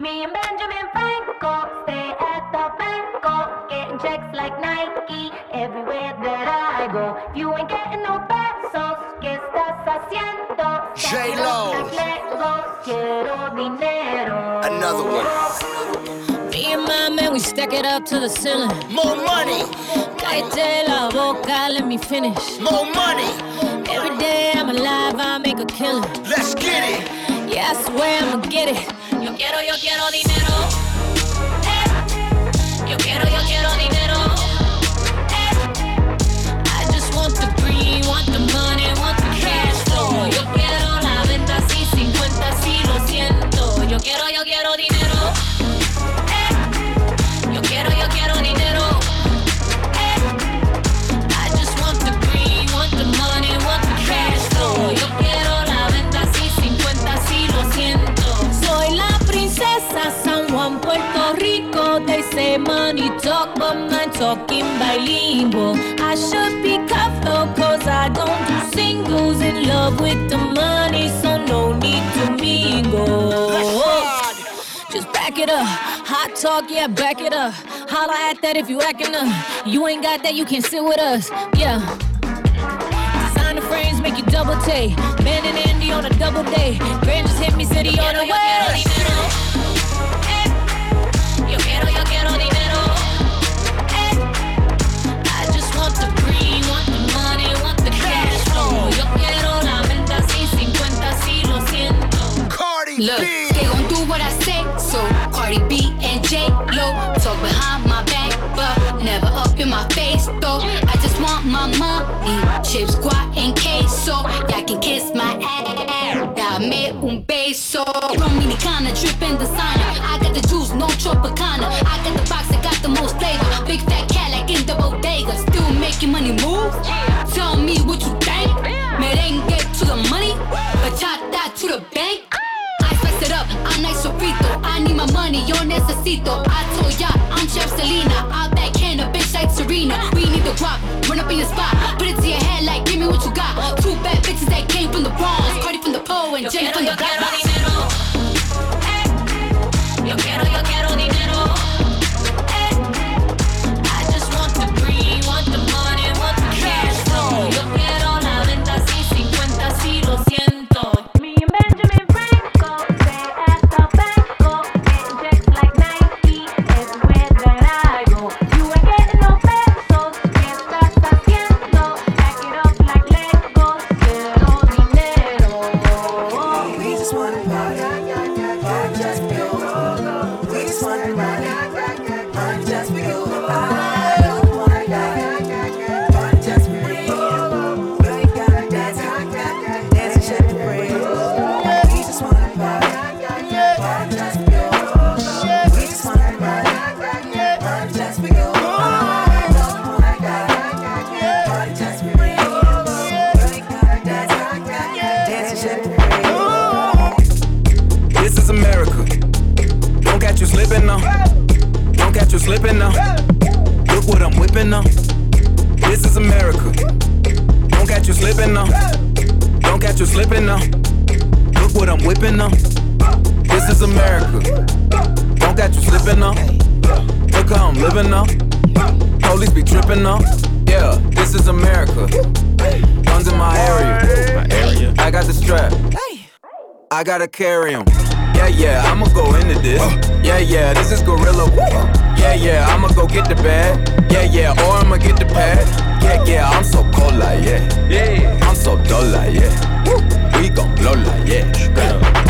Me and Benjamin Franco stay at the banco, getting checks like Nike everywhere that I go. If you ain't getting no pesos, ¿qué estás haciendo? J-Lo. Quiero dinero. Another one. Me and my man, we stack it up to the ceiling. More money, Cállate la boca, let me finish. more money. Every day I'm alive, I make a killing. Let's get it. Yeah, I swear I'ma get it. Yo quiero, yo quiero dinero. Eh. Yo quiero, yo quiero dinero. Eh. I just want the green, want the money, want the cash flow. Yo quiero la venta así, 50 sí, lo siento. Yo quiero, yo quiero dinero. Say money talk, but man talking bilingual. I should be though, cause I don't do singles. In love with the money, so no need to mingle. Just back it up. Hot talk, yeah, back it up. Holla at that if you acting up. You ain't got that, you can sit with us. Yeah. Designer frames make you double take. Ben and Andy on a double day. Grand just hit me, city on the way. Look, they gon' do what I say. So Cardi B and J Lo talk behind my back, but never up in my face though. I just want my money, chips, guac, and queso. Y'all can kiss my ass. Dame un beso. Dominicana, drippin' designer. I got the juice, no Tropicana. I got the box, I got the most flavor. Big fat cat like in the bodega. Still making money move. Tell me what you think. Merengue to the money, bachata to the Guap, run up in your spot. Put it to your head like, give me what you got. Two bad bitches that came from the Bronx. Cardi from the pole and Jenny from the block. This is America. Don't catch you slipping now. Look how I'm living now. Police be tripping now. Yeah, this is America. Guns in my area. My area. I got the strap. I gotta carry 'em. Yeah, yeah, I'ma go into this. Yeah, yeah, this is Gorilla. Yeah, yeah, I'ma go get the bag. Yeah, yeah, or I'ma get the pad. Yeah, yeah, I'm so cold like yeah. Yeah, I'm so dull like yeah. We gon' blow like yeah.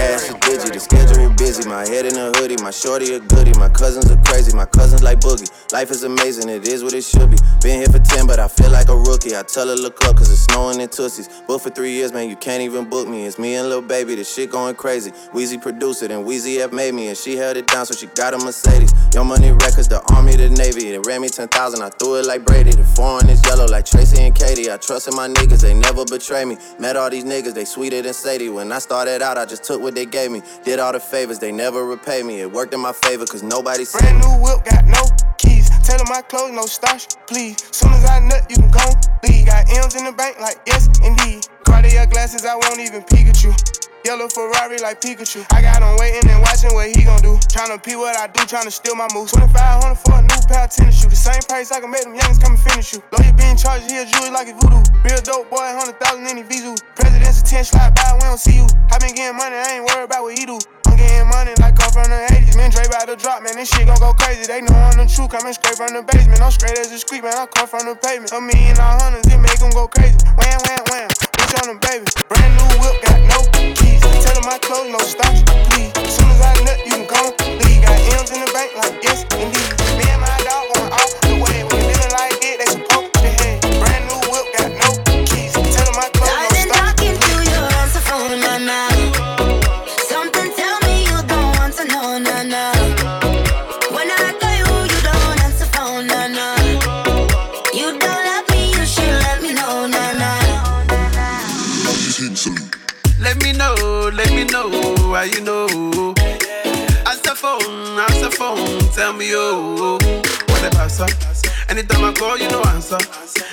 I gotta carry him. The dash crazy. My head in a hoodie, my shorty a goodie. My cousins are crazy, my cousins like boogie. Life is amazing, it is what it should be. Been here for 10, but I feel like a rookie. I tell her look up, cause it's snowing in Tussies. Booked for three years, man, you can't even book me. It's me and Lil Baby, the shit going crazy. Weezy produced it, and Weezy F made me, and she held it down, so she got a Mercedes. Young Money Records, the Army, the Navy. They ran me 10,000, I threw it like Brady. The foreign is yellow like Tracy and Katie. I trust in my niggas, they never betray me. Met all these niggas, they sweeter than Sadie. When I started out, I just took what they gave me. Did all the favors, they never repay me. It worked in my favor, cause nobody Brand new whip, got no keys. Tell them my clothes, no starch, please. Soon as I nut, you can go leave. Got M's in the bank, like yes, indeed. Cartier glasses, I won't even peek at you. Yellow Ferrari like Pikachu. I got him waiting and watching what he gon' do. Tryna pee what I do, tryna steal my moves. 2500 for a new pair of tennis shoes. The same price I can make them youngins come and finish you. Lawyer being charged, he a jewelry like a voodoo. Real dope boy, 100,000 in his visu. President's attention, slide by, we don't see you. I been getting money, I ain't worried about what he do. I'm getting money like come from the 80s. Man, Dre about to drop, man. This shit gon' go crazy. They know I'm the truth, coming straight from the basement. I'm straight as a street, man. I come from the pavement. A million all hundreds, it make them go crazy. Wham, wham, wham. Bitch on them, baby. Brand new whip, them my clothes, no starch, please. Soon as I nut, you can go leave. Got M's in the bank, like yes, indeed. Phone, tell me oh. What about sir? Anytime I call, you know answer.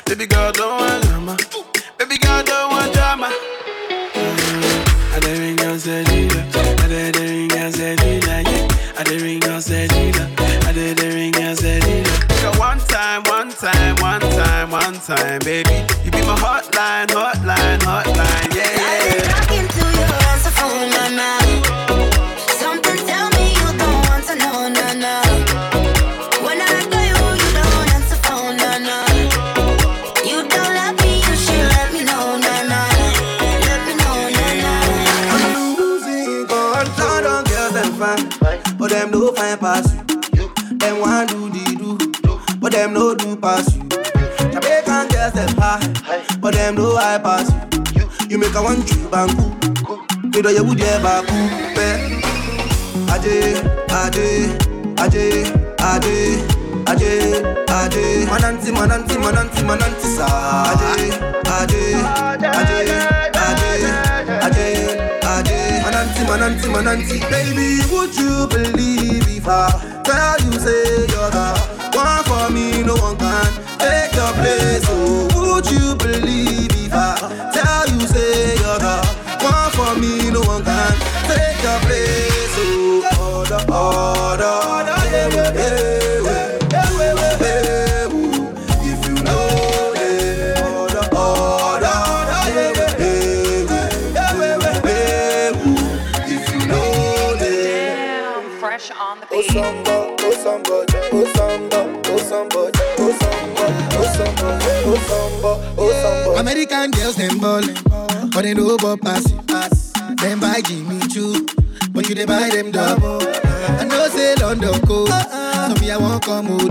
Baby girl, don't want drama. Baby girl, don't want drama. I dey ring your cellular, I dey ring cellular, yeah. I dey ring your cellular, I dey ring cellular. Girl, one time, one time, one time, one time, baby. You be my hotline, hotline, hotline, yeah, yeah. Fine pass you. Them want do the do, but them no do pass you. Jamaican girls them high, but them no high pass you. You make a one trip and cool, know you would ever cool. Ade, ade, ade, ade, ade, ade. Mananti, mananti, mananti, mananti sa. Ade, ade, ade, ade, ade, ade. Mananti, mananti, mananti. Baby, would you believe tell you say you're the one for me, no one can take your place. Oh, would you believe if I tell you say you're the one for me, no one can take your place. Oh, order, order, yeah, yeah, yeah, samba, oh samba, oh samba, oh samba, oh samba, oh samba, oh oh. American girls them ballin', but they know about pass. Them buy Jimmy Choo, but you they buy them double. I know say London cold, so me I want come you.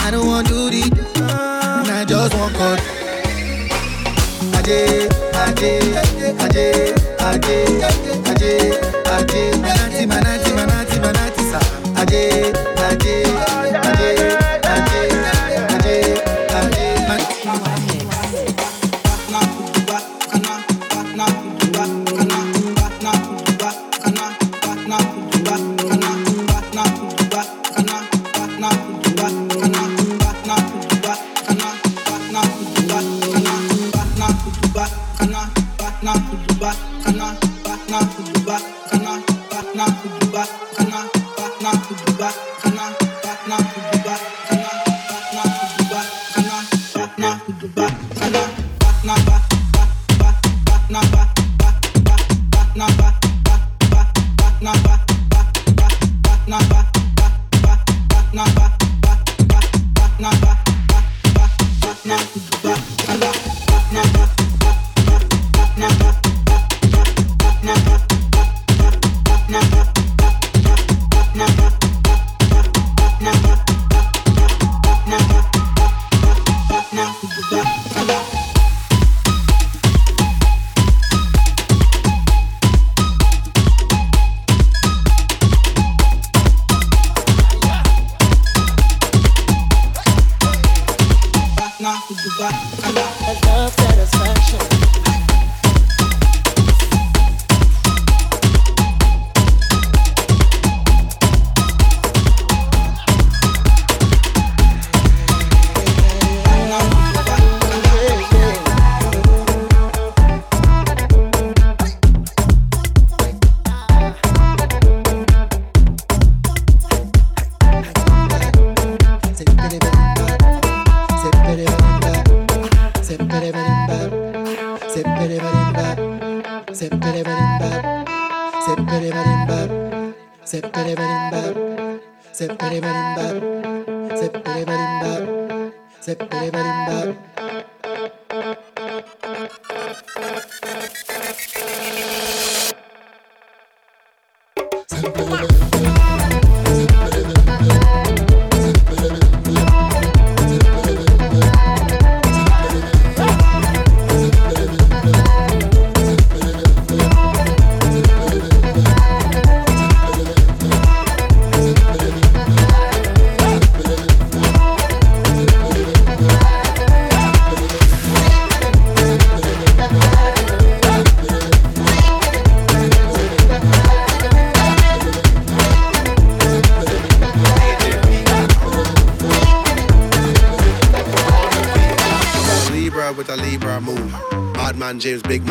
I don't want do the, and I just want cut. Aje, aje, aje, aje, aje, aje, manati, manati, manati. Aje, aje, aje,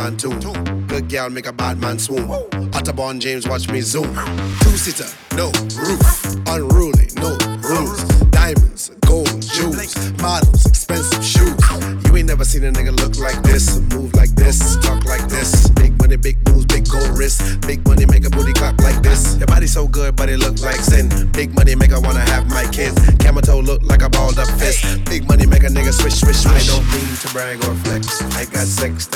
man. Good gal make a bad man swoon. Otterborn James, watch me zoom. Two sitter, no roof. Unruly, no rules. Diamonds, gold, jewels, models, expensive shoes. You ain't never seen a nigga look like this, move like this, talk like this. Big money, big moves, big gold wrist. Big money make a booty clap like this. Your body so good, but it look like sin. Big money make I wanna have my kids. Camel toe look like a balled up fist. Big money make a nigga swish, swish, swish. I don't mean to brag or flex. I got sex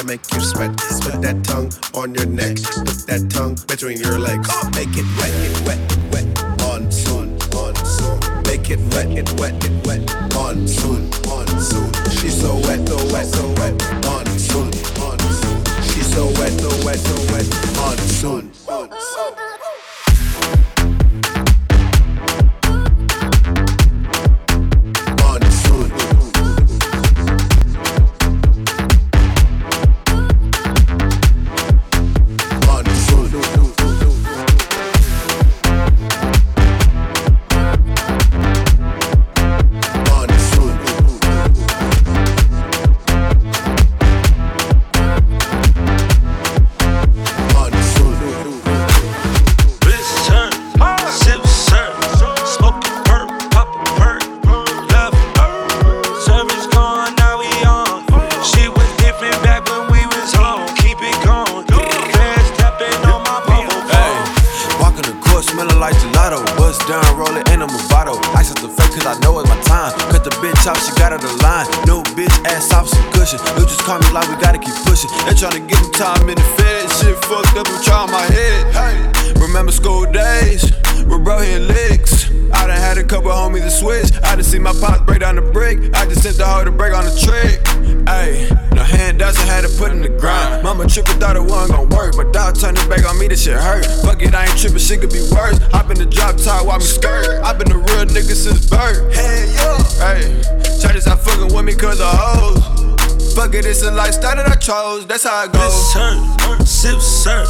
chose. That's how it goes. Bliss turn, sip serve,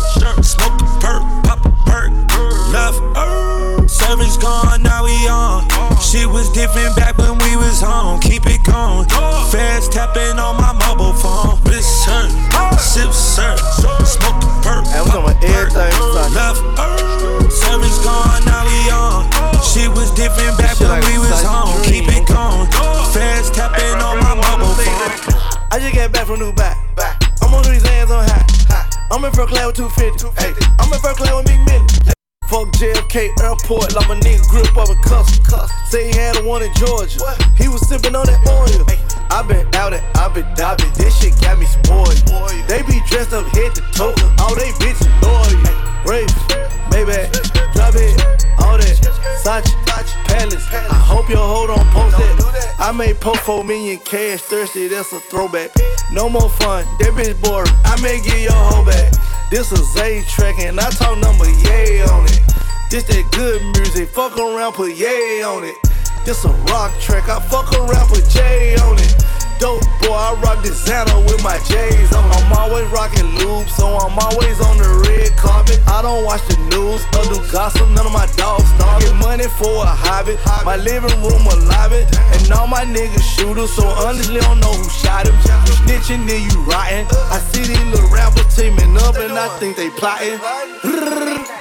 Airport, like my nigga grip up a custom. Say he had a one in Georgia. He was sipping on that oil. I been out and I been diving. This shit got me spoiled. They be dressed up head to toe. All they bitches loyal. Rape, Maybach, drop it, all that. Sachi, Palace. I hope your hoe don't post that. I made post 4 million cash thirsty, that's a throwback. No more fun, that bitch boring. I may get your hoe back. This a Zay track and I talk number yay on it. This that good music, fuck around, put yay on it. This a rock track, I fuck around, put J on it. Dope boy, I rock designer with my J's on. I'm always rocking loops, so I'm always on the red carpet. I don't watch the news or do gossip, none of my dogs starve. Get money for a hobby, my living room alive it. And all my niggas shooters, so honestly don't know who shot him. You snitching, then you rotten. I see these little rappers teaming up, and I think they plotting.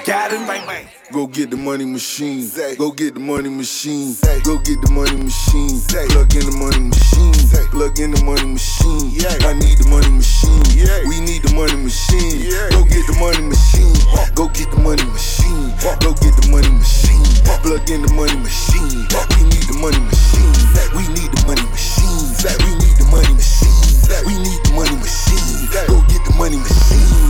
Got him. Go get the money machine. Go get the money machine. Go get the money machine. Plug in the money machine. Plug in the money machine. I need the money machine. We need the money machine. Go get the money machine. Go get the money machine. Go get the money machine. Plug in the money machine. We need the money machine. We need the money machine. We need the money machine. We need the money machine. Go get the money machine.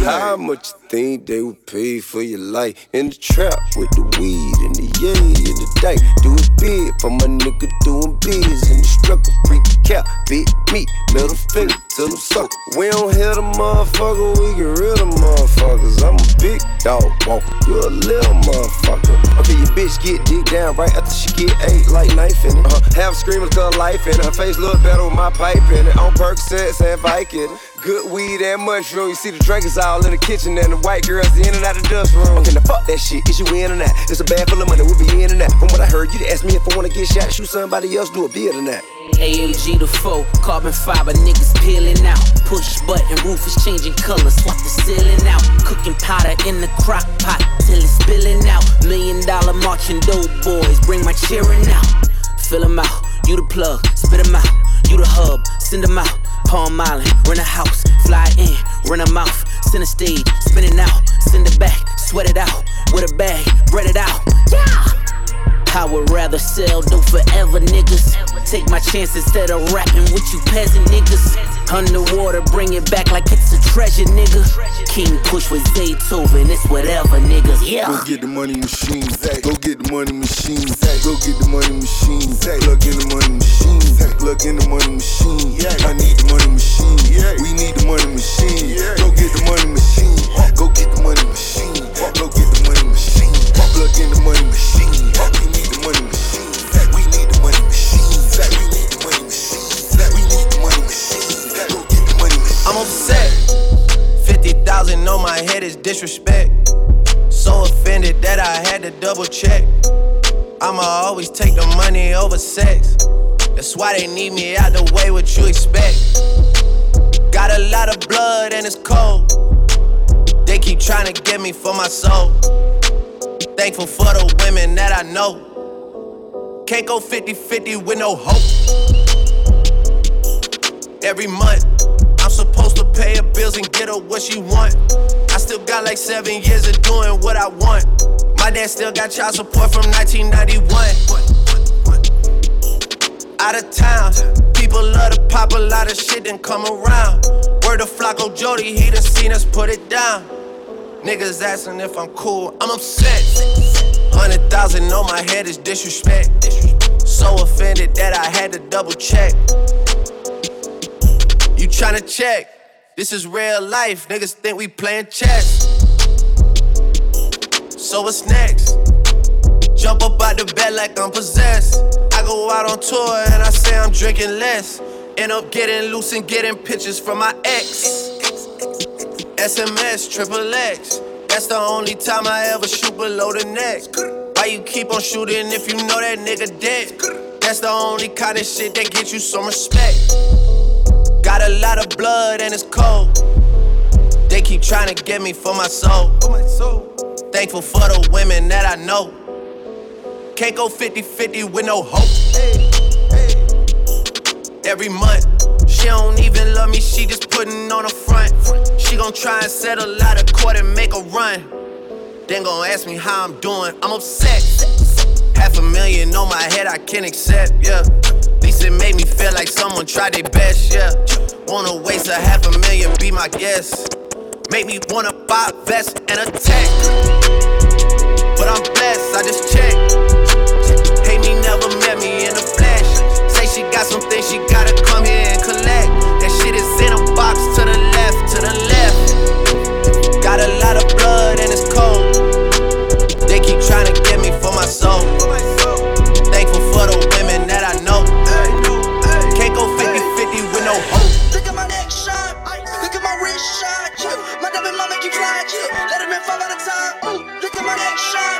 How much you think they would pay for your life? In the trap with the weed and the yay and the dyke. Do it big for my nigga doing biz in the struggle. Freak cap, big me, middle finger to them sucker. We don't hit a motherfucker, we get rid of motherfuckers. I'm a big dog walker, you a little motherfucker. Okay, your bitch get dick down right after she get ate like knife in it. Uh-huh. Half screaming cause life in it. Her face look better with my pipe in it. On Percocets and Vicodin. Good weed and mushroom. You see the drinkers all in the kitchen and the white girls in and out the dust room. Okay, now fuck that shit. Is you in or not? It's a bag full of money. We'll be in and out. From what I heard, you ask me if I wanna get shot, shoot somebody else, do a beer than that. AMG the foe, carbon fiber, niggas peeling out. Push button, roof is changing colors, swap the ceiling out. Cooking powder in the crock pot till it's spilling out. Million dollar marching dope boys, bring my cheering out. Fill 'em out, you the plug, spit 'em out. You the hub, send 'em out. Palm Island, rent a house, fly in, rent a mouth, send a stage, spin it out, send it back, sweat it out, with a bag, bread it out. Yeah! I would rather sell dope forever, niggas. Take my chance instead of rapping with you peasant niggas. Underwater, bring it back like it's a treasure, nigga. King push with Zaytoven, it's whatever, niggas. Yeah. Go get the money machine. Go get the money machine. Go get the money machine. Plug in the money machine. Plug in the money machine. I need the money machine. We need the money machine. Go get the money machine. Go get the money machine. Go get the money machine. Plug in the money machine. We need the money machine. We need the money machine. We need the money machine. We need the money machine. Go get the money machine. I'm upset. 50,000 on my head is disrespect. So offended that I had to double check. I'ma always take the money over sex. That's why they need me out the way, what you expect. Got a lot of blood and it's cold. They keep trying to get me for my soul. Thankful for the women that I know. Can't go 50 50 with no hope. Every month, I'm supposed to pay her bills and get her what she want. I still got like seven years of doing what I want. My dad still got child support from 1991. Out of town, people love to pop a lot of shit and come around. Word of Flacco Jody, he done seen us put it down. Niggas asking if I'm cool, I'm upset. Hundred thousand on my head is disrespect. So offended that I had to double check. You tryna check? This is real life. Niggas think we playing chess. So what's next? Jump up out the bed like I'm possessed. I go out on tour and I say I'm drinking less. End up getting loose and getting pictures from my ex. SMS, triple X. That's the only time I ever shoot below the neck. Why you keep on shooting if you know that nigga dead? That's the only kind of shit that gets you some respect. Got a lot of blood and it's cold. They keep trying to get me for my soul. Thankful for the women that I know. Can't go 50 50 with no hope. Every month, she don't even love me, she just putting on a front. She gon' try and settle out of court and make a run. Then gon' ask me how I'm doing, I'm upset. Half a million on my head, I can't accept, yeah. At least it made me feel like someone tried their best, yeah. Wanna waste a half a million, be my guest. Make me wanna buy a vest and attack. But I'm blessed, I just checked. Hate me, never met me in the flesh. Say she got some things she gotta to the left. Got a lot of blood and it's cold. They keep trying to get me for my soul. Thankful for the women that I know. Can't go 50 50 with no hope. Look at my neck shot. Look at my wrist shot. My diamond mama keep flying. Let him in five at a time. Look at my neck shot.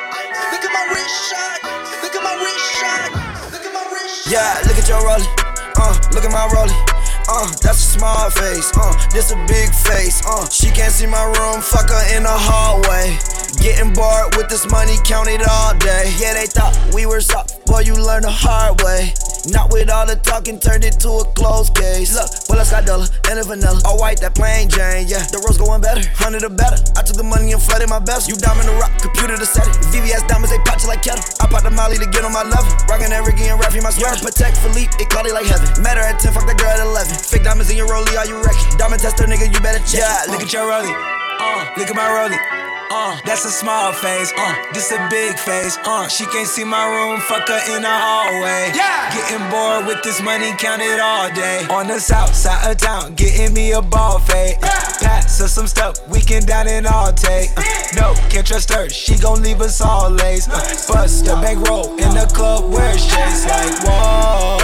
Look at my wrist shot. Look at my wrist shot. Look at my wrist shot. Yeah, look at your rollie. Uh, look at my rollie. Uh, that's a small face. Uh, this a big face. Uh, she can't see my room. Fuck her in the hallway. Getting bored with this money, count it all day. Yeah, they thought we were soft, boy, you learn the hard way. Not with all the talking, turned it to a closed case. Look, bullets got dollar and a vanilla. All white, that plain Jane, yeah. The road's going better, hundred or better. I took the money and flooded my best. You diamond the rock, computer to set it. VVS diamonds, they pop you like kettle. I pop the molly to get on my level. Rockin' that Ricky and Raffy, my sweater. Patek Philippe, it caught it like heaven. Met her at 10, fuck that girl at 11. Fake diamonds in your rollie, are you wrecking? Diamond tester, nigga, you better check. Yeah, look at your rollie. Uh, look at my rollie. Uh, that's a small face. Uh, this a big face. Uh, she can't see my room. Fuck her in the hallway. Yeah. Getting bored with this money, counted all day. On the south side of town, getting me a ball fade. Uh, pass her some stuff, we can down and all take. Uh, no, can't trust her. She gon' leave us all lace. Uh, bust the bankroll in the club where chase like whoa.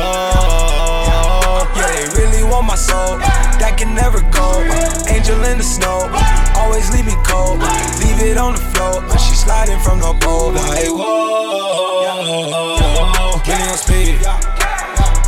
Yeah, they really want my soul. That can never go. Angel in the snow. Always leave me cold. Leave it on the floor. She sliding from the pole. Like, whoa. Really on speed.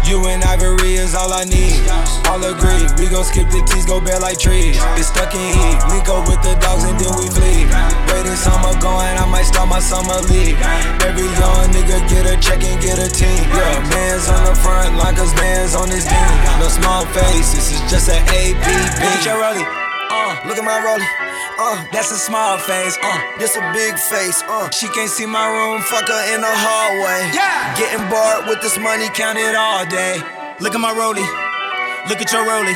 You and Ivory is all I need. All agree. We gon' skip the teas, go bare like trees. It's stuck in heat. Link up with the dogs and then we flee. Waiting summer going, I might start my summer league. Every young nigga get a check and get a team. Yeah, man's on the front line, cause man's on his team. No small face, this is just an ABB. Bitch, rollie. Uh, look at my rollie. Uh, that's a small face. Uh, this a big face. Uh, she can't see my room. Fuck her in the hallway. Yeah, getting bored with this money, count it all day. Look at my rollie. Look at your rollie.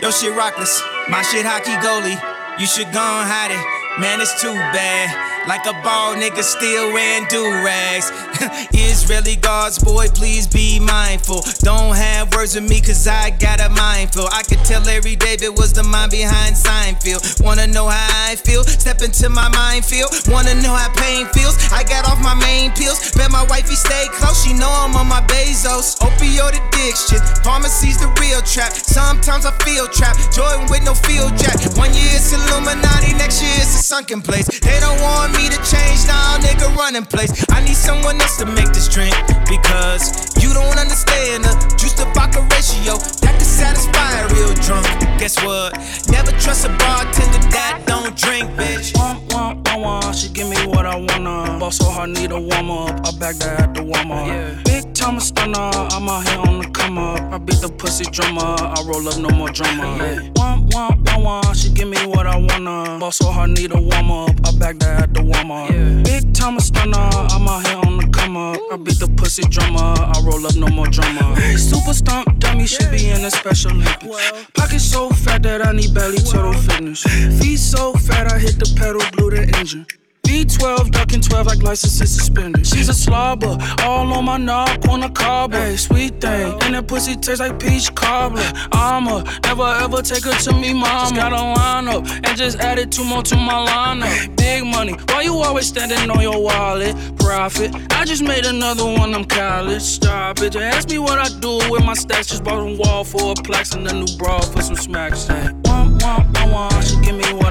Yo shit rockless. My shit hockey goalie. You should go and hide it. Man, it's too bad. Like a ball nigga still wearing do rags. Israeli guards, boy, please be mindful. Don't have words with me, cause I got a mind mindful. I could tell Larry David was the mind behind Seinfeld. Wanna know how I feel? Step into my minefield. Wanna know how pain feels? I got off my main pills. Bet my wifey stay close, she know I'm on my Bezos. Opioid addiction, pharmacy's the real trap. Sometimes I feel trapped. Jordan with no field jack. One year it's Illuminati, next year it's a sunken place. They don't want me to change, now nigga running place. I need someone else to make this drink because you don't understand the juice to vodka ratio that can satisfy a real drunk. Guess what? Never trust a bartender that don't drink, bitch. Want, want, want. She give me what I wanna. Boss oh, so hard, need a warm up. I back that at the warm up. Big time a stunner. I'm out here on the come up. I beat the pussy drummer. I roll up, no more drama. Want, want, want, want. She give me what I wanna. Boss oh, so hard, need a warm up. I back that at the warm up. Big time a stunner. I'm out here on up. I beat the pussy drummer. I roll up, no more drama. Super stomp dummy should be in a special Olympics. Pocket so fat that I need Bally Total Fitness. Feet so fat I hit the pedal, glue the engine. V12, ducking 12 like licenses suspended. She's a slobber, all on my knob, on a cobbler. Hey, sweet thing, and that pussy tastes like peach cobbler. I'ma never ever take her to me, mama. Just got a line up and just added two more to my lineup. Big money, why you always standing on your wallet? Profit, I just made another one, I'm college. Stop it, just ask me what I do with my stacks. Just bought a wall for a plaques and a new bra for some smacks. Hey, want, want, want, want. She give me wanna.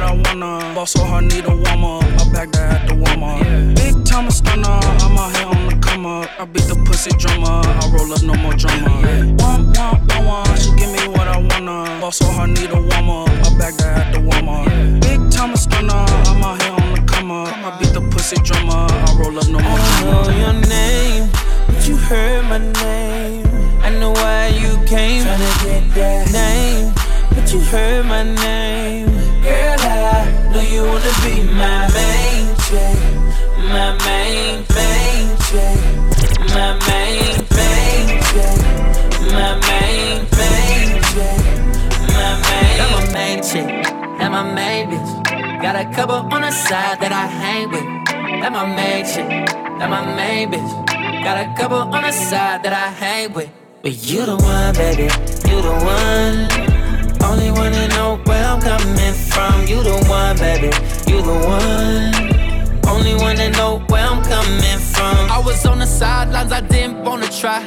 Boss so hard, need a warm up. I back that at the warm up. Big time stunner, I'm out here on the come up. I beat the pussy drummer, I roll up, no more drama. Want, want, want. She give me what I wanna. Boss so hard, need a warm up. I back that at the warm up. Big time stunner, I'm out here on the come up. I beat the pussy drummer, I roll up, no more drama. I drama. know your name, but you heard my name. I know why you came. Tryna get that name, but you heard my name. Girl, I know you wanna be my main chick, my main, main chick, my main, main chick, my main, main chick, my main. That my main chick, that my main bitch. Got a couple on the side that I hang with. That my main chick, that my main bitch. Got a couple on the side that I hang with. But you the one, baby, you the one. Only wanna know where I'm coming from. You the one, baby, you the one. Only wanna know where I'm coming from. I was on the sidelines, I didn't wanna try.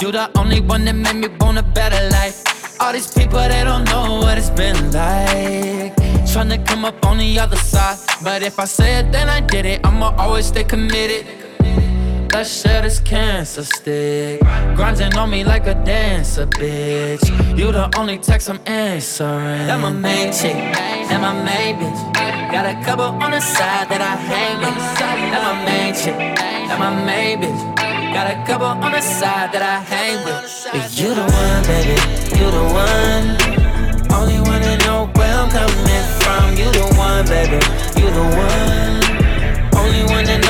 You the only one that made me want a better life. All these people, they don't know what it's been like. Tryna come up on the other side. But if I say it, then I did it. I'ma always stay committed. Let's share this cancer stick. Grinding on me like a dancer, bitch. You the only text I'm answering. That my main chick, that my main bitch. Got a couple on the side that I hang with. That my main chick, that my main bitch. Got a couple on the side that I hang with. But you the one, baby, you the one. Only wanna know where I'm coming from. You the one, baby, you the one. Only wanna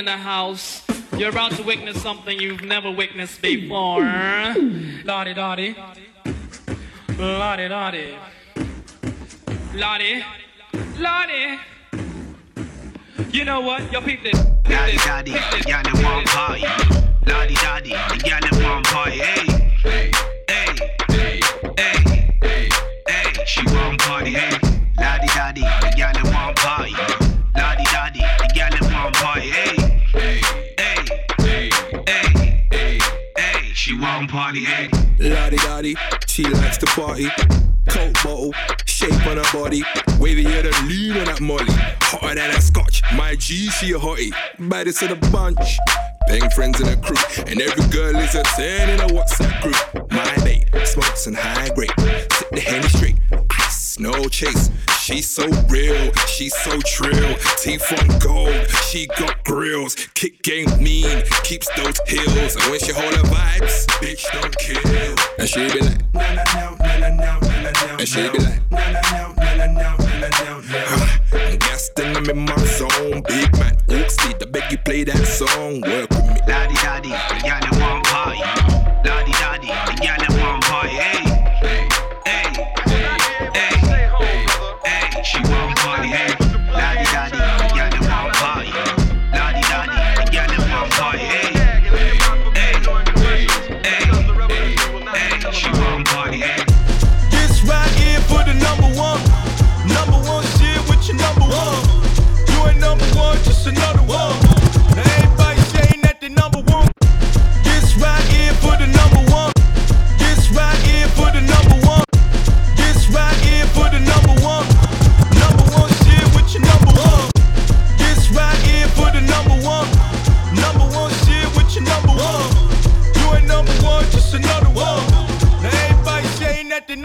in the house. You're about to witness something you've never witnessed before. Lottie Dottie. Lottie Dottie. Lottie. Lottie. You know what? Yo, peep this. Lottie daddy, the gal in one party. Lottie daddy, the gal in one party. Hey, hey, hey, hey, hey, Hey. she one party. Hey, Lottie daddy, the gal in one party. She one party. Hey. Lottie Dottie, she likes to party. Coke bottle, shape on her body. Wavy here to lean on that molly. Hotter than a scotch. My G, she a hottie. Baddest of the bunch. Bang friends in a crew. And every girl is a 10 in a WhatsApp group. My mate, smokes and high grade. Sit the henny straight. No chase. She's so real, she's so trill. Teeth on gold, she got grills. Kick game mean, keeps those heels. And when she hold her vibes, bitch don't kill. And she be like, and she be like, I'm gassed and I'm in my zone. Big man, Oak Street, I beg you play that song. Work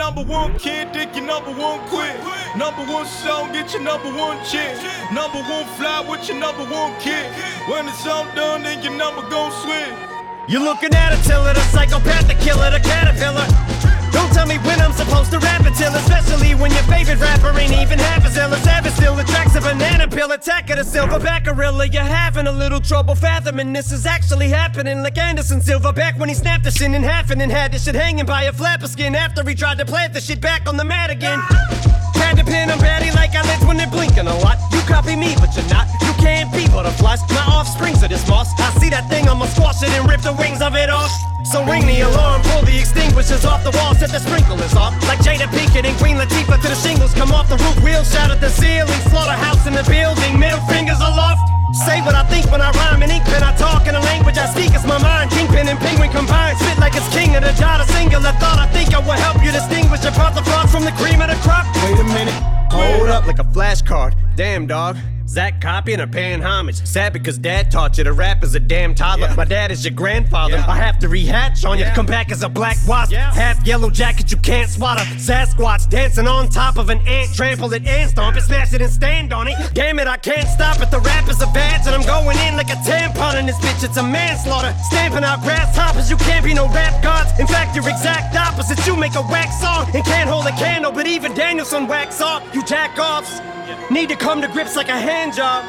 number one kid, think your number one quit. Number one song, get your number one chick. Number one fly with your number one kid. When it's all done, then your number gon' switch. You're looking at a tiller, a psychopath, the killer, the caterpillar. Don't tell me when I'm supposed to rap until, especially when your favorite rapper ain't even half as ill as ever. Still attracts a banana peel attack of the silverback gorilla. You're having a little trouble fathoming this is actually happening. Like Anderson Silva back when he snapped the shin in half and then had the shit hanging by a flapper skin after he tried to plant the shit back on the mat again. Had to pin batty like eyelids when they're blinking a lot. You copy me, but you're not. The wall, set the sprinklers off. Like Jada Pinkett and Queen Latifah to the shingles come off the roof, wheels shout at the ceiling, slaughterhouse in the building, middle fingers aloft. Say what I think when I rhyme in ink pen, I talk in a language I speak, it's my mind. Kingpin and penguin combined, spit like it's king of the dot, a singular thought. I think I will help you distinguish apart the frogs from the cream of the crop. Wait a minute, hold up like a flashcard. Damn dog. Zach copying or paying homage. Sad because dad taught you to rap as a damn toddler. My dad is your grandfather. I have to rehatch on you. Come back as a black wasp. Half yellow jacket you can't swat a Sasquatch dancing on top of an ant. Trample it and stomp it, smash it and stand on it. Damn it, I can't stop it. The rap is a badge and I'm going in like a tampon in this bitch. It's a manslaughter. Stamping out grasshoppers. You can't be no rap gods. In fact, you're exact opposite. You make a wax song and can't hold a candle, but even Daniel-san wax off. You jack offs. Need to come to grips like a hand job.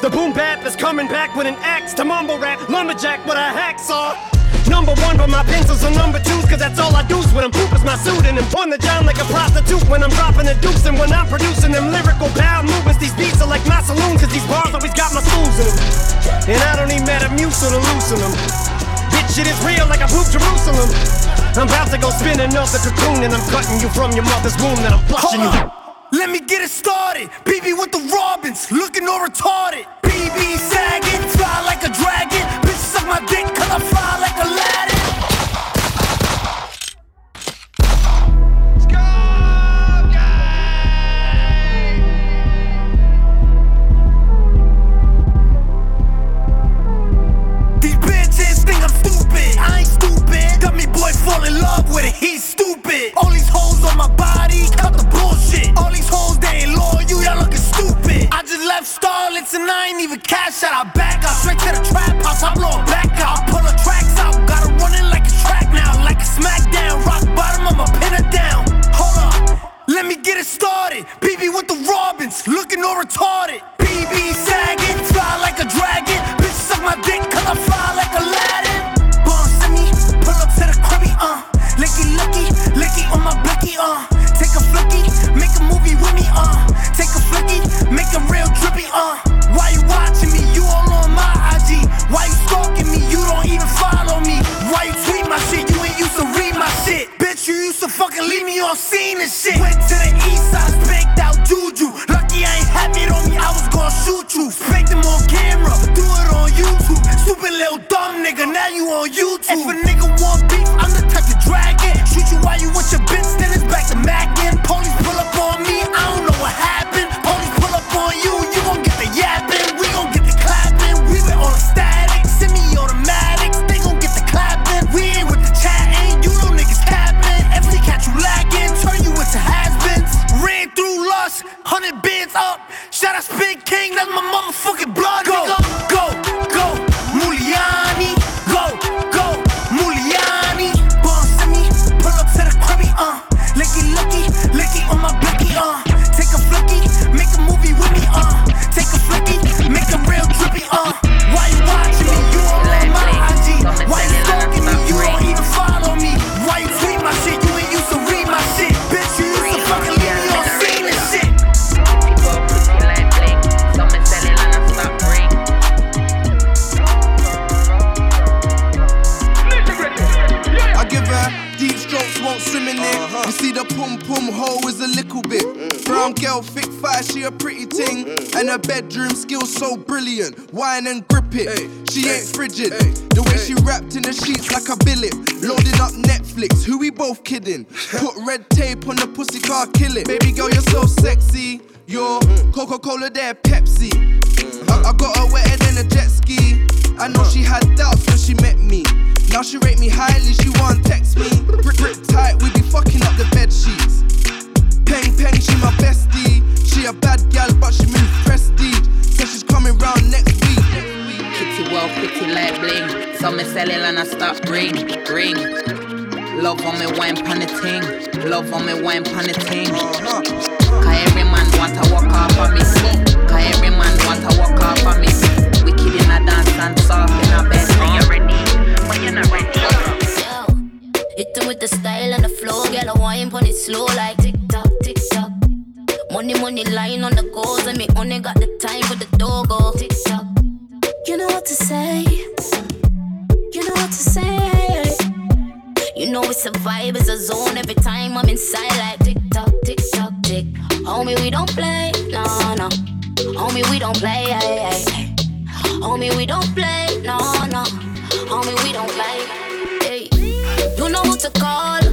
The boom bap is coming back with an axe to mumble rap. Lumberjack with a hacksaw. Number one, but my pencils are number twos, cause that's all I do when I'm poop is my suit. And I'm on the John like a prostitute when I'm dropping the dukes. And when I'm producing them lyrical bow movements, these beats are like my saloon, cause these bars always got my stools in them. And I don't need Metamucil to loosen them. Bitch, shit is real like I pooped Jerusalem. I'm about to go spinning off the cocoon, and I'm cutting you from your mother's womb, then I'm flushing you. Let me get it started. BB with the Robins, looking all retarded. BB sagging, fly like a dragon. Bitch suck my dick, cause I fly like Aladdin. These bitches think I'm stupid. I ain't stupid. Got me boy fall in love with it. He's stupid. Left Starlets and I ain't even cash out. I back out straight to the trap house. I blow back out. Pull the tracks out. Gotta run it like a track now. Like a smackdown. Rock bottom, I'ma pin her down. Hold up. Let me get it started. BB with the Robins, looking all retarded. BB me shit. Went to the east side, spanked out Juju. Lucky I ain't had it on me, I was gonna shoot you. Spanked him on camera, do it on YouTube. Stupid little dumb nigga, now you on YouTube. If a nigga want beef, I'm the type to drag it. Shoot you while you with your bitch, King, that's my motherfucking blood, nigga. Bedroom skills so brilliant. Wine and grip it. She ain't frigid. The way she wrapped in the sheets like a billet. Loading up Netflix, who we both kidding? Put red tape on the pussy car, kill it. Baby girl, you're so sexy. You're mm. Coca Cola, there, Pepsi. Mm-hmm. I, I got her wetter than a jet ski. I know she had doubts when she met me. Now she rate me highly, she want text me. Brick, brick tight, we be fucking up the bed sheets. Peng Peng, she my bestie. She a bad gal, but she move prestige. Said she's coming round next week. Kitty well, kitty like bling. So me sell it and I stop ring, ring. Love on me wine pan the ting. Love on me wine pan the ting. Cause every man want to walk off of me. Cause every man want to walk off of me. Wicked in a dance and soft in a bed. When you ready, when you're not ready. Hit them with the style and the flow, girl. I wine pon it slow like tick tock, tick tock. Money, money lying on the goals, and me only got the time for the. Tick tock. Oh. You know what to say. You know what to say. You know it's a vibe, it's a zone. Every time I'm inside like tick tock, tick tock, tick. Homie, we don't play, no, no. Homie, we don't play, ay, ay, ay. Homie, we don't play, no, no. Homie, we don't play. Hey. You know who to call.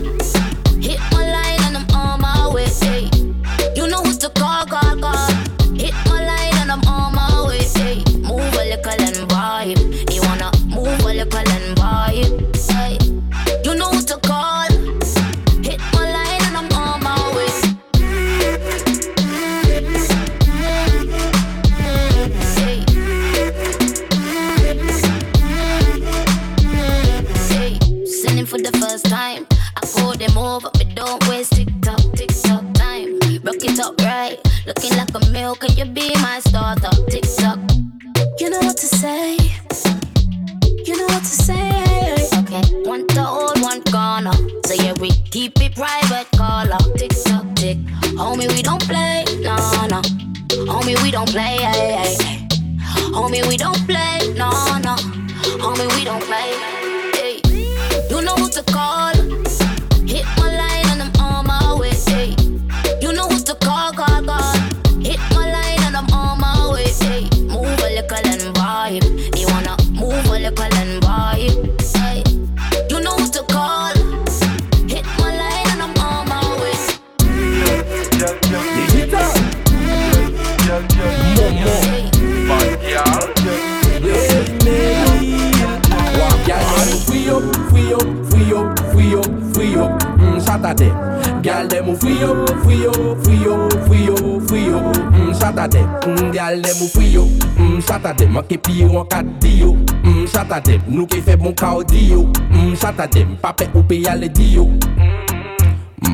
be ale diyo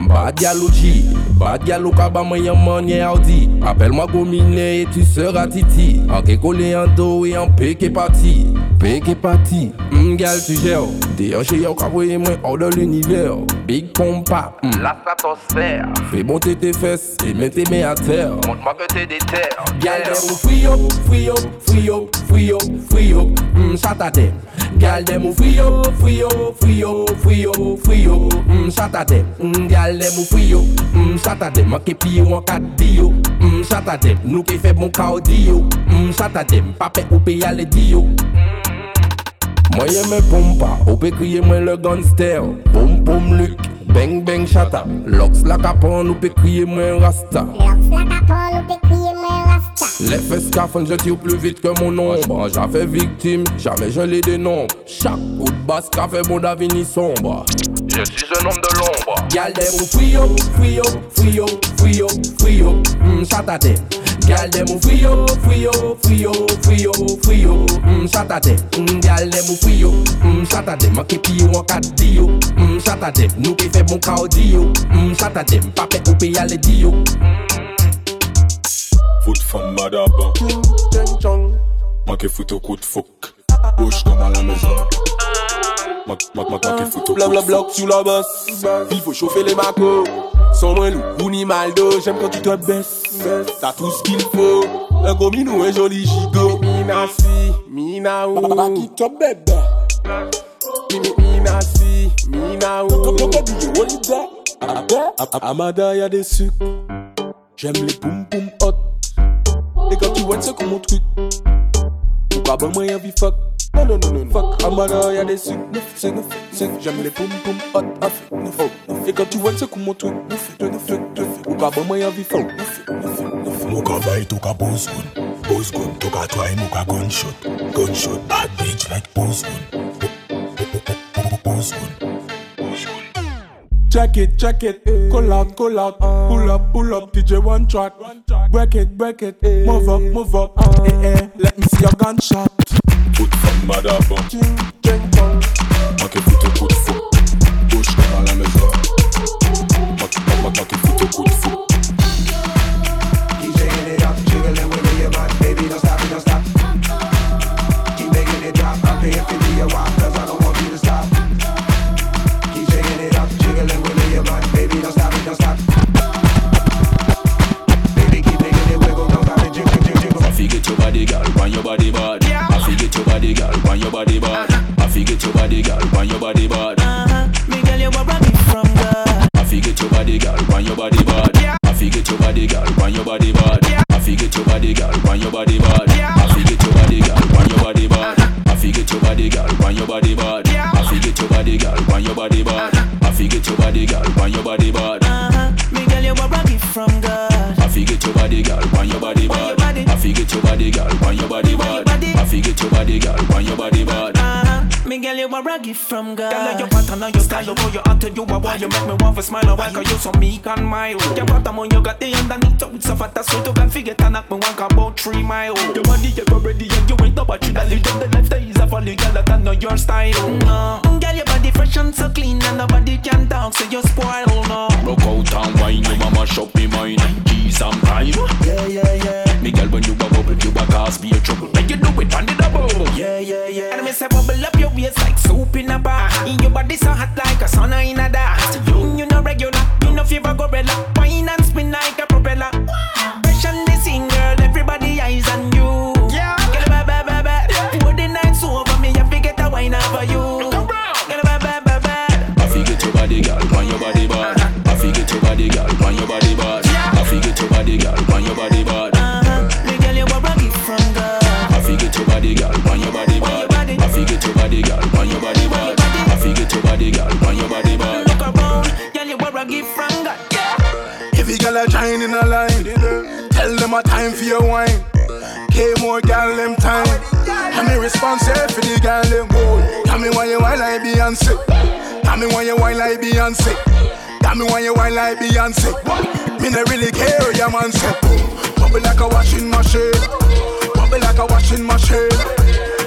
Bad yalo G, bad yalo audi. Apel mwa gomine et tu seras titi. Anke kole an do e an peke pati Peke pati, mgal mm, tu jel Deyon che yon kabwe mwen ou de l'univers. big pompa. Mm. La stratosphère Fais monter tes fesses et mets tes mains à terre. Montre-moi que t'es des hmm, Gal dem ou free up, free up, free up, free up, free up mm, Shout at them hmm, Gal dem ou free up, free up, free up, free up, free up mm, Shout at them mm, Gal dem ou free up, mm, shout at them Ake piye wankat diyo mm, Shout at them, nou ke feb mou kao diyo mm, Shout at them, pape ou pe yale diyo mm. Moi ye mwen pompa, ou pe kriye le gangster. Pom pom luk, beng beng chata. Loks la kapon ou pe kriye mwen rasta. Loks la ou les fesses je tire plus vite que mon ombre. J'avais victime, jamais je les dénombre. Chaque coup de basse café, mon avenir sombre. Je suis un homme de l'ombre. Galdemo frio, frio, frio, frio, frio. Mmm, chatate. Galdemo frio, frio, frio, frio, frio. Mmm, chatate. Frio, mmm, chatate. Ma kepi yo an kat diyo. Mmm, chatate. Nou ke fe bon kao diyo. Mmm, chatate. M'pape koupe yale diyo. Mmm. Foot femme madaba Manque foot au coup de fouc Bouge comme à la maison Manque foot au Bla coup bla de bloc sur la bosse Il faut chauffer les macos Sans moins loup ou ni maldo J'aime quand tu te baisses T'as tout ce qu'il faut Un gros minou, un joli gigot Mina si, mina ou Qui te bête Mina si, mina ou A- Amada y'a des sucres. J'aime les poum poum hot. Et quand tu vois c'est comme mon truc. Pourquoi bon moi y'a vie fuck? Non non non non fuck. Amada y'a des sucres. Neuf c'est neuf c'est j'aime les poum poum hot. Neuf neuf neuf. Et quand tu vois c'est comme mon truc. Neuf neuf neuf neuf. Pourquoi bon moi y'a vie fuck? Neuf neuf neuf. Muka vai toka boss gun. Boss gun toka try muka gunshot. Gunshot bad bitch like boss gun. Check it, check it, call out, call out, pull up, pull up, DJ one track, break it, break it, move up, move up, eh eh, let me see your gunshot. Coup de femme, madame, manquez foutre coup your body, girl, want your body bad. Uh-huh. Me girl, you a rocket from God. I get your body, girl, want your body bad. I feel get your body, girl, want your body bad. I feel get your body, girl, want your body bad. I feel get your body, girl, want your body bad. I feel get your body, girl, want your body bad. I feel get your body, girl, want your body bad. I feel get your body, girl, want your body bad. Uh-huh. Me girl, you a rocket from God. I get your body, girl, want your body bad. I get your body, girl, want your body bad. I get your body, girl, want your body bad. Me girl, you a rocket from God. Girl, you pattern and your style, you go, you acted, you a boy, you make me want to smile a while, cause you so meek and mild. Your bottom on you got the underneath, so it's so fat, that's sweet, you can figure to knock me one about three mile. Your body, you go ready, and you ain't about you, that live the lifestyle is a folly, girl, that I know your style. No, girl, your body fresh and so clean, and nobody can talk, so you spoil, no. Rock out and wine, you mama shop me mine. Keys and prime. Yeah, yeah, yeah. Me girl, when you a bubble, you a cause be a trouble. Make you do it on the double. Yeah, yeah, yeah. And me say bubble up your waist like soup in a bath. Uh-huh. In your body so hot like a sauna time for your wine. K more gal them time. And me responsible for the gal them gold. Tell me why you whine like Beyonce. Tell me why you whine like Beyonce. Tell me why you whine like Beyonce. Me no really care your man say. Bubble like a washing machine. Bubble like a washing machine.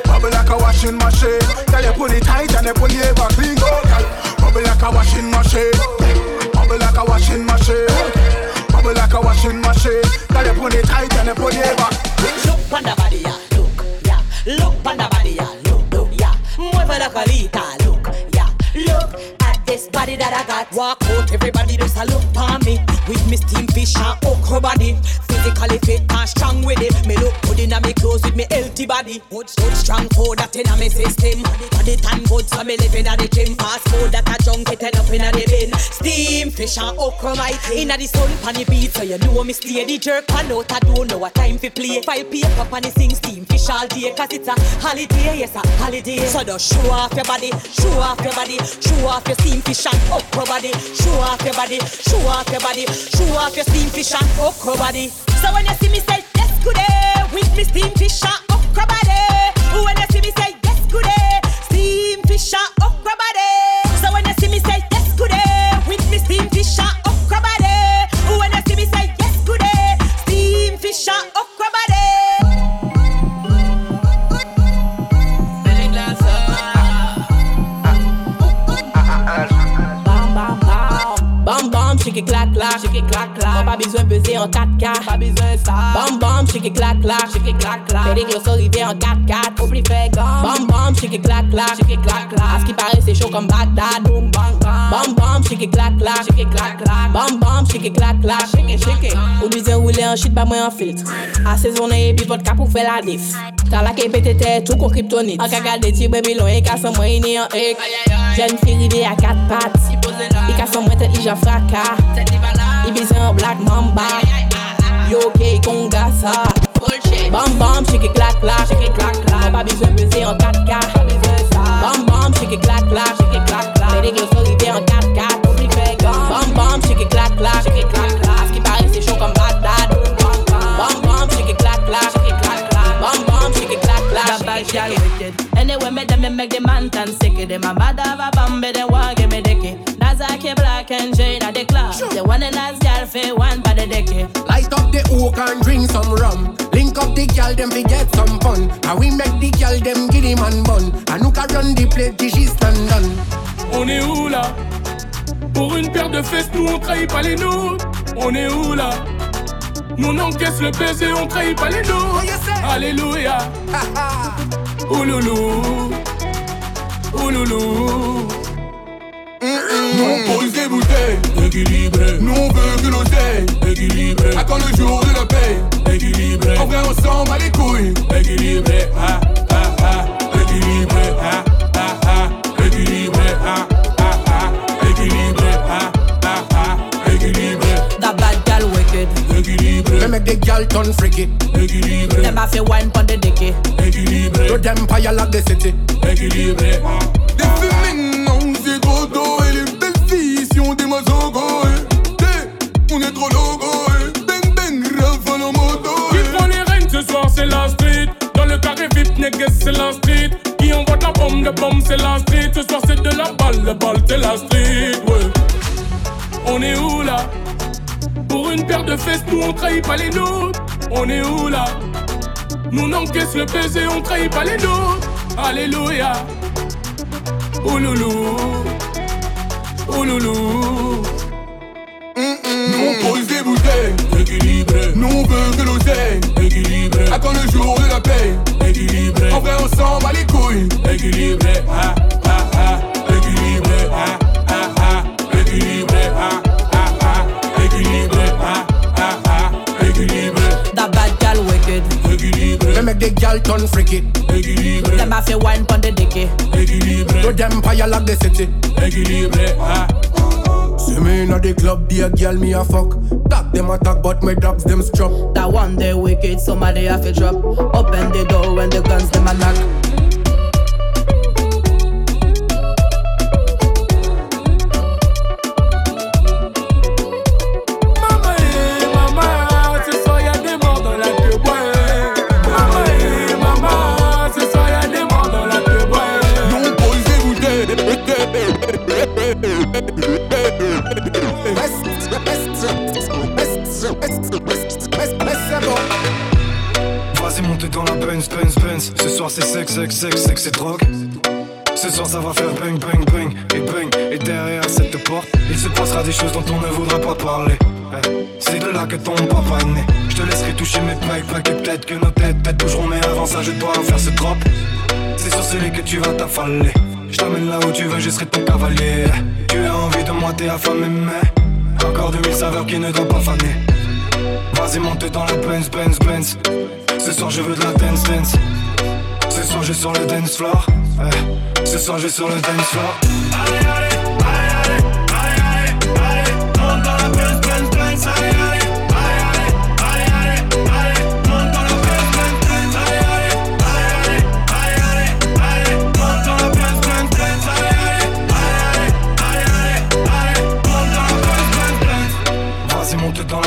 Bubble like a washing machine. Tell you pull it tight and you pull it back clean. Bubble like a washing machine. And pull it back. Look on the body, yeah, look, yeah. Look on the body, yeah, look, look, yeah. Mueve la colita, look, yeah. Look at this body that I got. Walk out, everybody just a look on me. With me steam fish and okra body. Physically fit and strong with it. Me look good in me clothes with me healthy body. Good, good strong food that in me system. Body tan good, so me living at the gym. Fast food that a junk end up in the. Steam fish and okra mighty. Inna the sun pan the beat, so you know me steady jerk. Pan out, I don't know what time fi play. File paper pan the sing steam fish all day. Cause it's a holiday, yes a holiday. So just show off your body, show off your body, show off your steam fish and okra body. Show off your body, show off your body, show off your steam fish and okra body. So when you see me say shit ba mwen an filtre A sezone e pivot ka pou fe la def Talak e petete tou kon kriptonit An ka gade ti bebilon e ka san mwen ine an ek. Jen fi rive a kat pat. E ka san mwen bizan black mamba. Yo ke kon gasa Bam bam shake it clack clack. Mwen pa bizwen pese an 4K Bam bam shake it clack clack. Mwen dek yo sorive an 4K Bam bam shake it clack clack me them me make the man tan sick. Them a bad have a bambi, they want give me dicky. Nazaki black and Jane at the club. They want a nice girl for one by the dicky. Light up the oak and drink some rum. Link up the gal, them we get some fun. And we make the gal, them giddy man bun. And who can run the plate, this is stand done. On est où là? Pour une paire de fesses, nous on trahit pas les nôtres. On est où là? Nous on encaisse le baiser, on trahit pas les nôtres. Alléluia. Ouloulou. Ouloulou. Nous on pose des bouteilles, équilibré. Nous on veut que l'oseille, équilibré. À quand le jour de la paix, équilibré. En vrai, on s'en bat les couilles, équilibré. Ah, ah, ah, équilibré. Make the gal turn freaky. Équilibré. Them a fi wine pon the dicky. Équilibré. To them fire like the city. Équilibré. Des féminines, non, c'est trop tôt. Et les belles filles, si on des mazogos. On est trop logo. Bang bang, rafale en moto. Qui prend les rênes ce soir, c'est la street. Dans le carré VIP, niggas, c'est la street. Qui envoie la bombe, de bombe, c'est la street. Ce soir, c'est de la balle, la balle, c'est la street. Ouais. On est où là? Pour une paire de fesses, nous on trahit pas les nôtres. On est où là? Nous on encaisse le baiser, on trahit pas les nôtres. Alléluia. Ouloulou. Ouloulou. Nous on pose des bouteilles, équilibré. Nous on veut que l'oseille, équilibré. À quand le jour de la paix, équilibré. En vrai, on s'en bat les couilles, équilibré. Ah, ah, ah, We make the gal turn freaky. Équilibré. Them a fi wine pon the dicky. Équilibré. To them fire like the city. Équilibré. Ah. See me in the club, be a girl me a fuck. Talk them attack, but my dogs them strap. That one day wicked, somebody have to drop. Open the door when the guns them a knock. Sexe, sexe, sexe, sexe c'est drogue. Ce soir ça va faire bang, bang, bang Et bang, et derrière cette porte Il se passera des choses dont on ne voudra pas parler. Eh, C'est de là que ton papa est né. Je te laisserai toucher mes plaques, plaques Et peut-être que nos têtes, têtes toucheront Mais avant ça je dois faire ce drop. C'est sur celui que tu vas t'affaler. Je t'amène là où tu veux, je serai ton cavalier. Tu as envie de moi, t'es affamé mais Encore de mille saveurs qui ne doivent pas faner. Vas-y monte dans la Benz, Benz, Benz. Ce soir je veux de la dance, dance Ce soir sur le dance floor Eh, Ce soir sur le dance floor Allez, allez, dans la Allez, allez, allez, allez, allez, Monte dans la Vas-y monte dans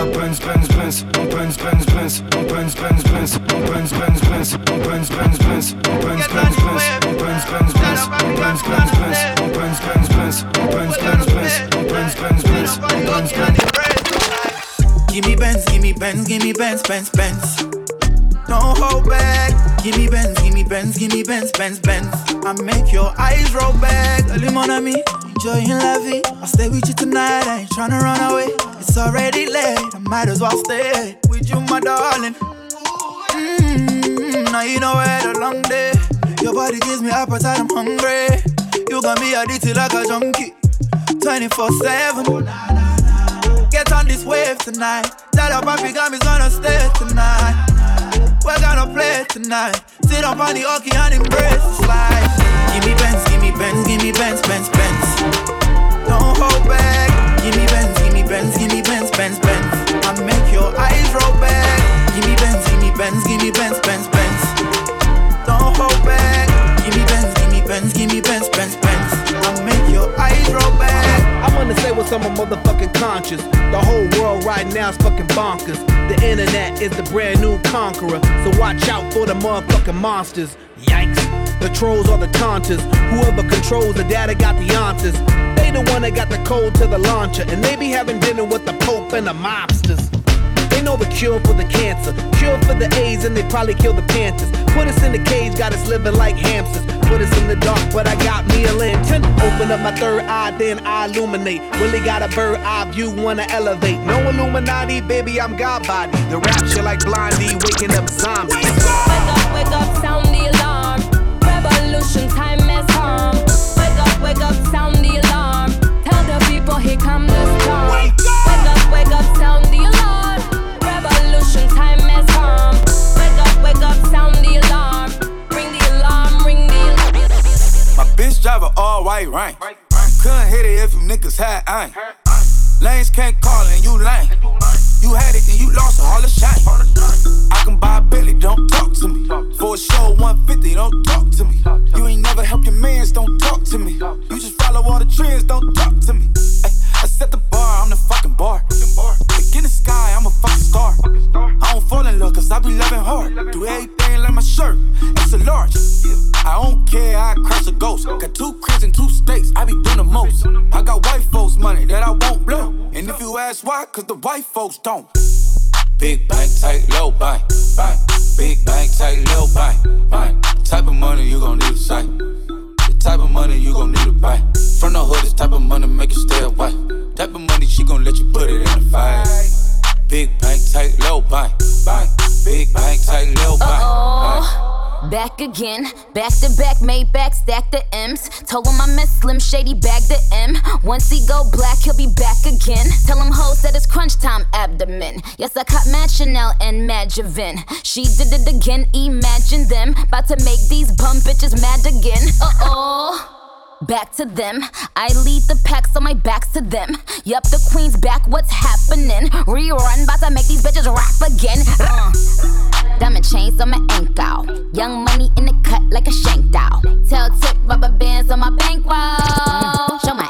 Benz, gimme Benz, Benz, Benz. Don't hold back. Gimme Benz, gimme Benz, gimme Benz, Benz, Benz. I make your eyes roll back. Early mon me enjoying la vie. I'll stay with you tonight. I ain't tryna run away. It's already late. I might as well stay with you, my darling. Mm, now you know I had a long day. Your body gives me appetite. I'm hungry. You got me addicted like a junkie. 24 7 get on this wave tonight. Tell her papi is gonna stay tonight. We're gonna play tonight. Sit up on the hockey and embrace the slide. Give me Benz, give me Benz, give me Benz, Benz, Benz. Don't hold back. Give me Benz, give me Benz, give me Benz, Benz, Benz. I make your eyes roll back. Give me Benz, give me Benz, give me Benz, Benz. Cause I'm a motherfucking conscious. The whole world right now is fucking bonkers. The internet is the brand new conqueror. So watch out for the motherfucking monsters. Yikes. The trolls are the taunters. Whoever controls the data got the answers. They the one that got the code to the launcher. And they be having dinner with the Pope and the mobsters. Know the cure for the cancer, cure for the AIDS, and they probably kill the Panthers. Put us in the cage, got us living like hamsters. Put us in the dark, but I got me a lantern. Open up my third eye, then I illuminate. Really got a bird eye view, wanna elevate. No Illuminati, baby, I'm God body. The rapture like Blondie, waking up zombies. Wake up, wake up, sound the alarm. Revolution time has come. Wake up, wake up, sound the alarm. Tell the people here come the storm. Wake Wake up, sound the alarm. Ring the alarm, ring the alarm. My bitch drive a all white rank. Couldn't hit it if you niggas had aim. Lanes can't call and you lame. You had it and you lost all the shine. I can buy a Billy, don't talk to me. For a show 150, don't talk to me. You ain't never helped your mans, don't talk to me. You just follow all the trends, don't talk to me. I set the bar, I'm the fucking bar. White folks don't. Big bank, tight, low bank, bank. Big bank, tight, low bank, bank. Type of money you gon' need a sight. The type of money you gon' need to buy. From the hood, this type of money make you stay away. Type of money she gon' let you put it in the fight. Big bank, tight, low bank, bank. Big bank, tight, low bank, back again, back to back, made back, stack the Him I miss Slim Shady, bag the M. Once he go black, he'll be back again. Tell him hoes that it's crunch time abdomen. Yes, I caught Mad Chanel and Mad Javin. She did it again, imagine them. About to make these bum bitches mad again. Uh oh. Back to them. I lead the pack, so my back's to them. Yup, the queen's back, what's happening? Rerun, about to make these bitches rap again. Uh. Diamond chains on my ankle. Young money in the cut like a shank doll. Tell tip rubber bands on my bankroll. Show my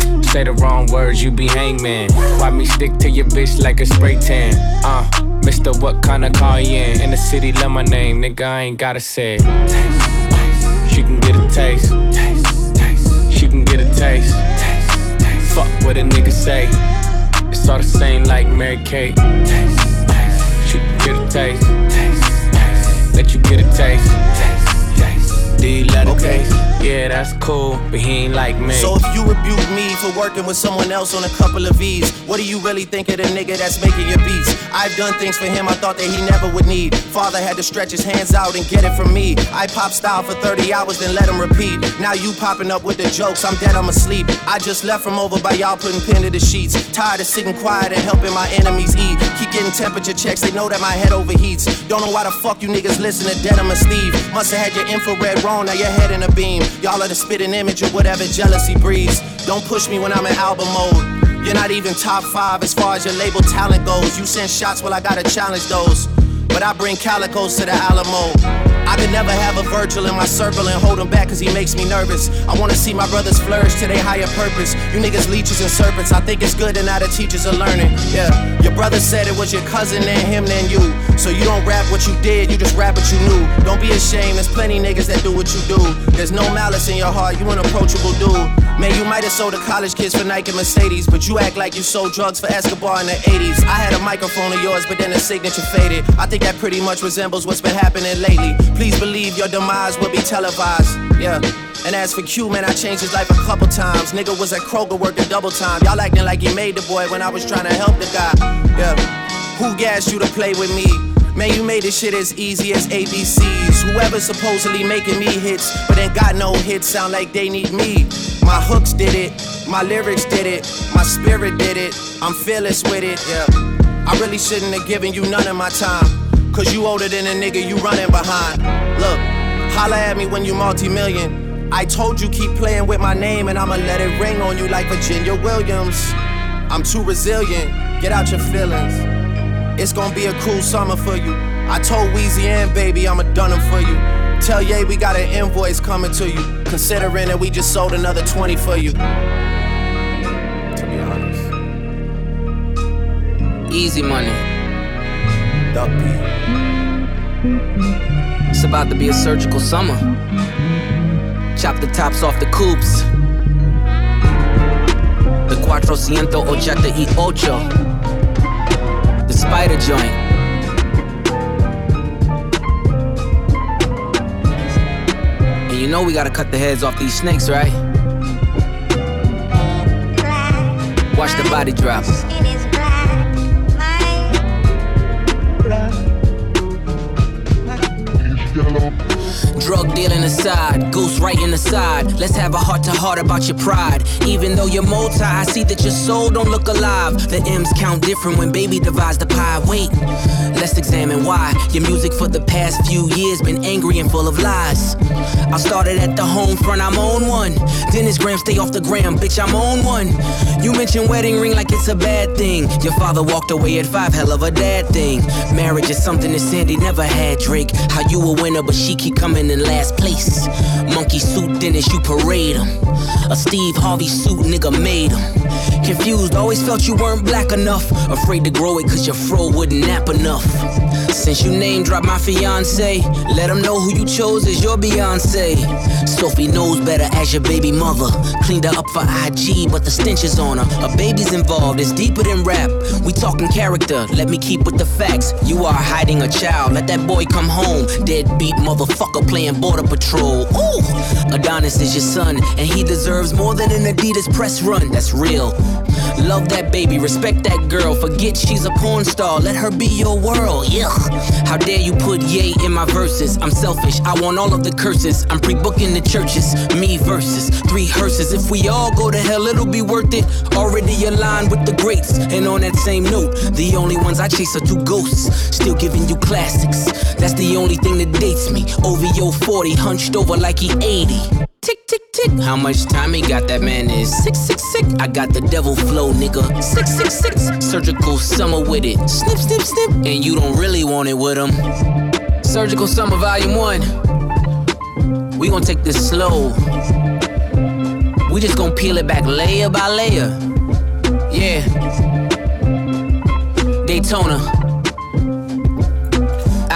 Say the wrong words, you be hangman. Why me stick to your bitch like a spray tan? Uh, Mister, what kind of car you in? In the city, love my name, nigga, I ain't gotta say it. She can get a taste. Taste, taste. She can get a taste. Taste, taste. Fuck what a nigga say. It's all the same like Mary Kate. Taste, taste. She can get a taste. Taste, taste. Let you get a taste. Taste, taste. Do you let it taste? Yeah, that's cool, but he ain't like me. So if you rebuke me for working with someone else on a couple of V's, what do you really think of the nigga that's making your beats? I've done things for him I thought that he never would need. Father had to stretch his hands out and get it from me. I pop style for 30 hours, then let him repeat. Now you popping up with the jokes, I'm dead, I'm asleep. I just left from over by y'all putting pen to the sheets. Tired of sitting quiet and helping my enemies eat. Keep getting temperature checks, they know that my head overheats. Don't know why the fuck you niggas listen to Denim and Steve. Must have had your infrared wrong, now your head in a beam. Y'all are the spitting image of whatever jealousy breeds. Don't push me when I'm in album mode. You're not even top five as far as your label talent goes. You send shots, well, I gotta challenge those. But I bring calicos to the Alamo. I could never have a Virgil in my circle and hold him back cause he makes me nervous. I wanna see my brothers flourish to their higher purpose. You niggas leeches and serpents, I think it's good and now the teachers are learning. Yeah, your brother said it was your cousin and him then you. So you don't rap what you did, you just rap what you knew. Don't be ashamed, there's plenty niggas that do what you do. There's no malice in your heart, you an approachable dude. Man, you might have sold to college kids for Nike and Mercedes, but you act like you sold drugs for Escobar in the 80s. I had a microphone of yours, but then the signature faded. I think that pretty much resembles what's been happening lately. Please believe your demise will be televised. Yeah. And as for Q, man, I changed his life a couple times. Nigga was at Kroger working double time. Y'all acting like he made the boy when I was trying to help the guy. Yeah. Who gassed you to play with me? Man, you made this shit as easy as ABCs. Whoever supposedly making me hits, but ain't got no hits, sound like they need me. My hooks did it, my lyrics did it, my spirit did it. I'm fearless with it, yeah. I really shouldn't have given you none of my time. Cause you older than a nigga you running behind. Look, holla at me when you multi-million. I told you keep playing with my name and I'ma let it ring on you like Virginia Williams. I'm too resilient, get out your feelings. It's gonna be a cool summer for you. I told Weezy and baby I'ma done them for you. Tell Ye we got an invoice coming to you. Considering that we just sold another 20 for you. To be honest. Easy money. Duck It's about to be a surgical summer. Chop the tops off the coops. The Cuatrocientos Ochenta y Ocho. The spider joint. And you know we gotta cut the heads off these snakes, right? Watch the body drop. get a little Drug dealing aside, goose writing aside. Let's have a heart to heart about your pride. Even though you're multi, I see that your soul don't look alive. The M's count different when baby divides the pie. Wait, let's examine why your music for the past few years been angry and full of lies. I started at the home front, I'm on one. Dennis Graham, stay off the gram, bitch, I'm on one. You mentioned wedding ring like it's a bad thing. Your father walked away at five, hell of a dad thing. Marriage is something that Sandy never had, Drake. How you a winner, but she keep coming in last place. Monkey suit Dennis, you parade him. A Steve Harvey suit, nigga made him. Confused, always felt you weren't black enough. Afraid to grow it cause your fro wouldn't nap enough. Since you name dropped my fiance, let him know who you chose as your Beyonce. Sophie knows better as your baby mother. Cleaned her up for IG, but the stench is on her. A baby's involved, it's deeper than rap. We talking character, let me keep with the facts. You are hiding a child, let that boy come home. Deadbeat motherfucker playing border patrol. Ooh, Adonis is your son, and he deserves more than an Adidas press run. That's real. Love that baby, respect that girl. Forget she's a porn star, let her be your world. Yeah. How dare you put yay in my verses? I'm selfish, I want all of the curses. I'm pre booking the churches, me versus three hearses. If we all go to hell, it'll be worth it. Already aligned with the greats. And on that same note, the only ones I chase are two ghosts. Still giving you classics. That's the only thing that dates me. OVO 40, hunched over like he 80. Tick, tick, tick. How much time he got? That man is sick, sick, sick. I got the devil flow, nigga. Six, six, six. Surgical summer with it. Snip, snip, snip. And you don't really want it with him. Surgical summer volume one. We gonna take this slow. We just gonna peel it back layer by layer. Yeah. Daytona.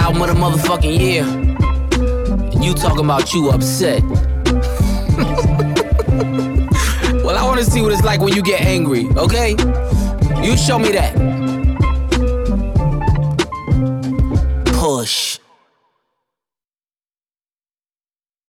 Album of the motherfucking year. And you talking about you upset. well, I wanna see what it's like when you get angry, okay? You show me that.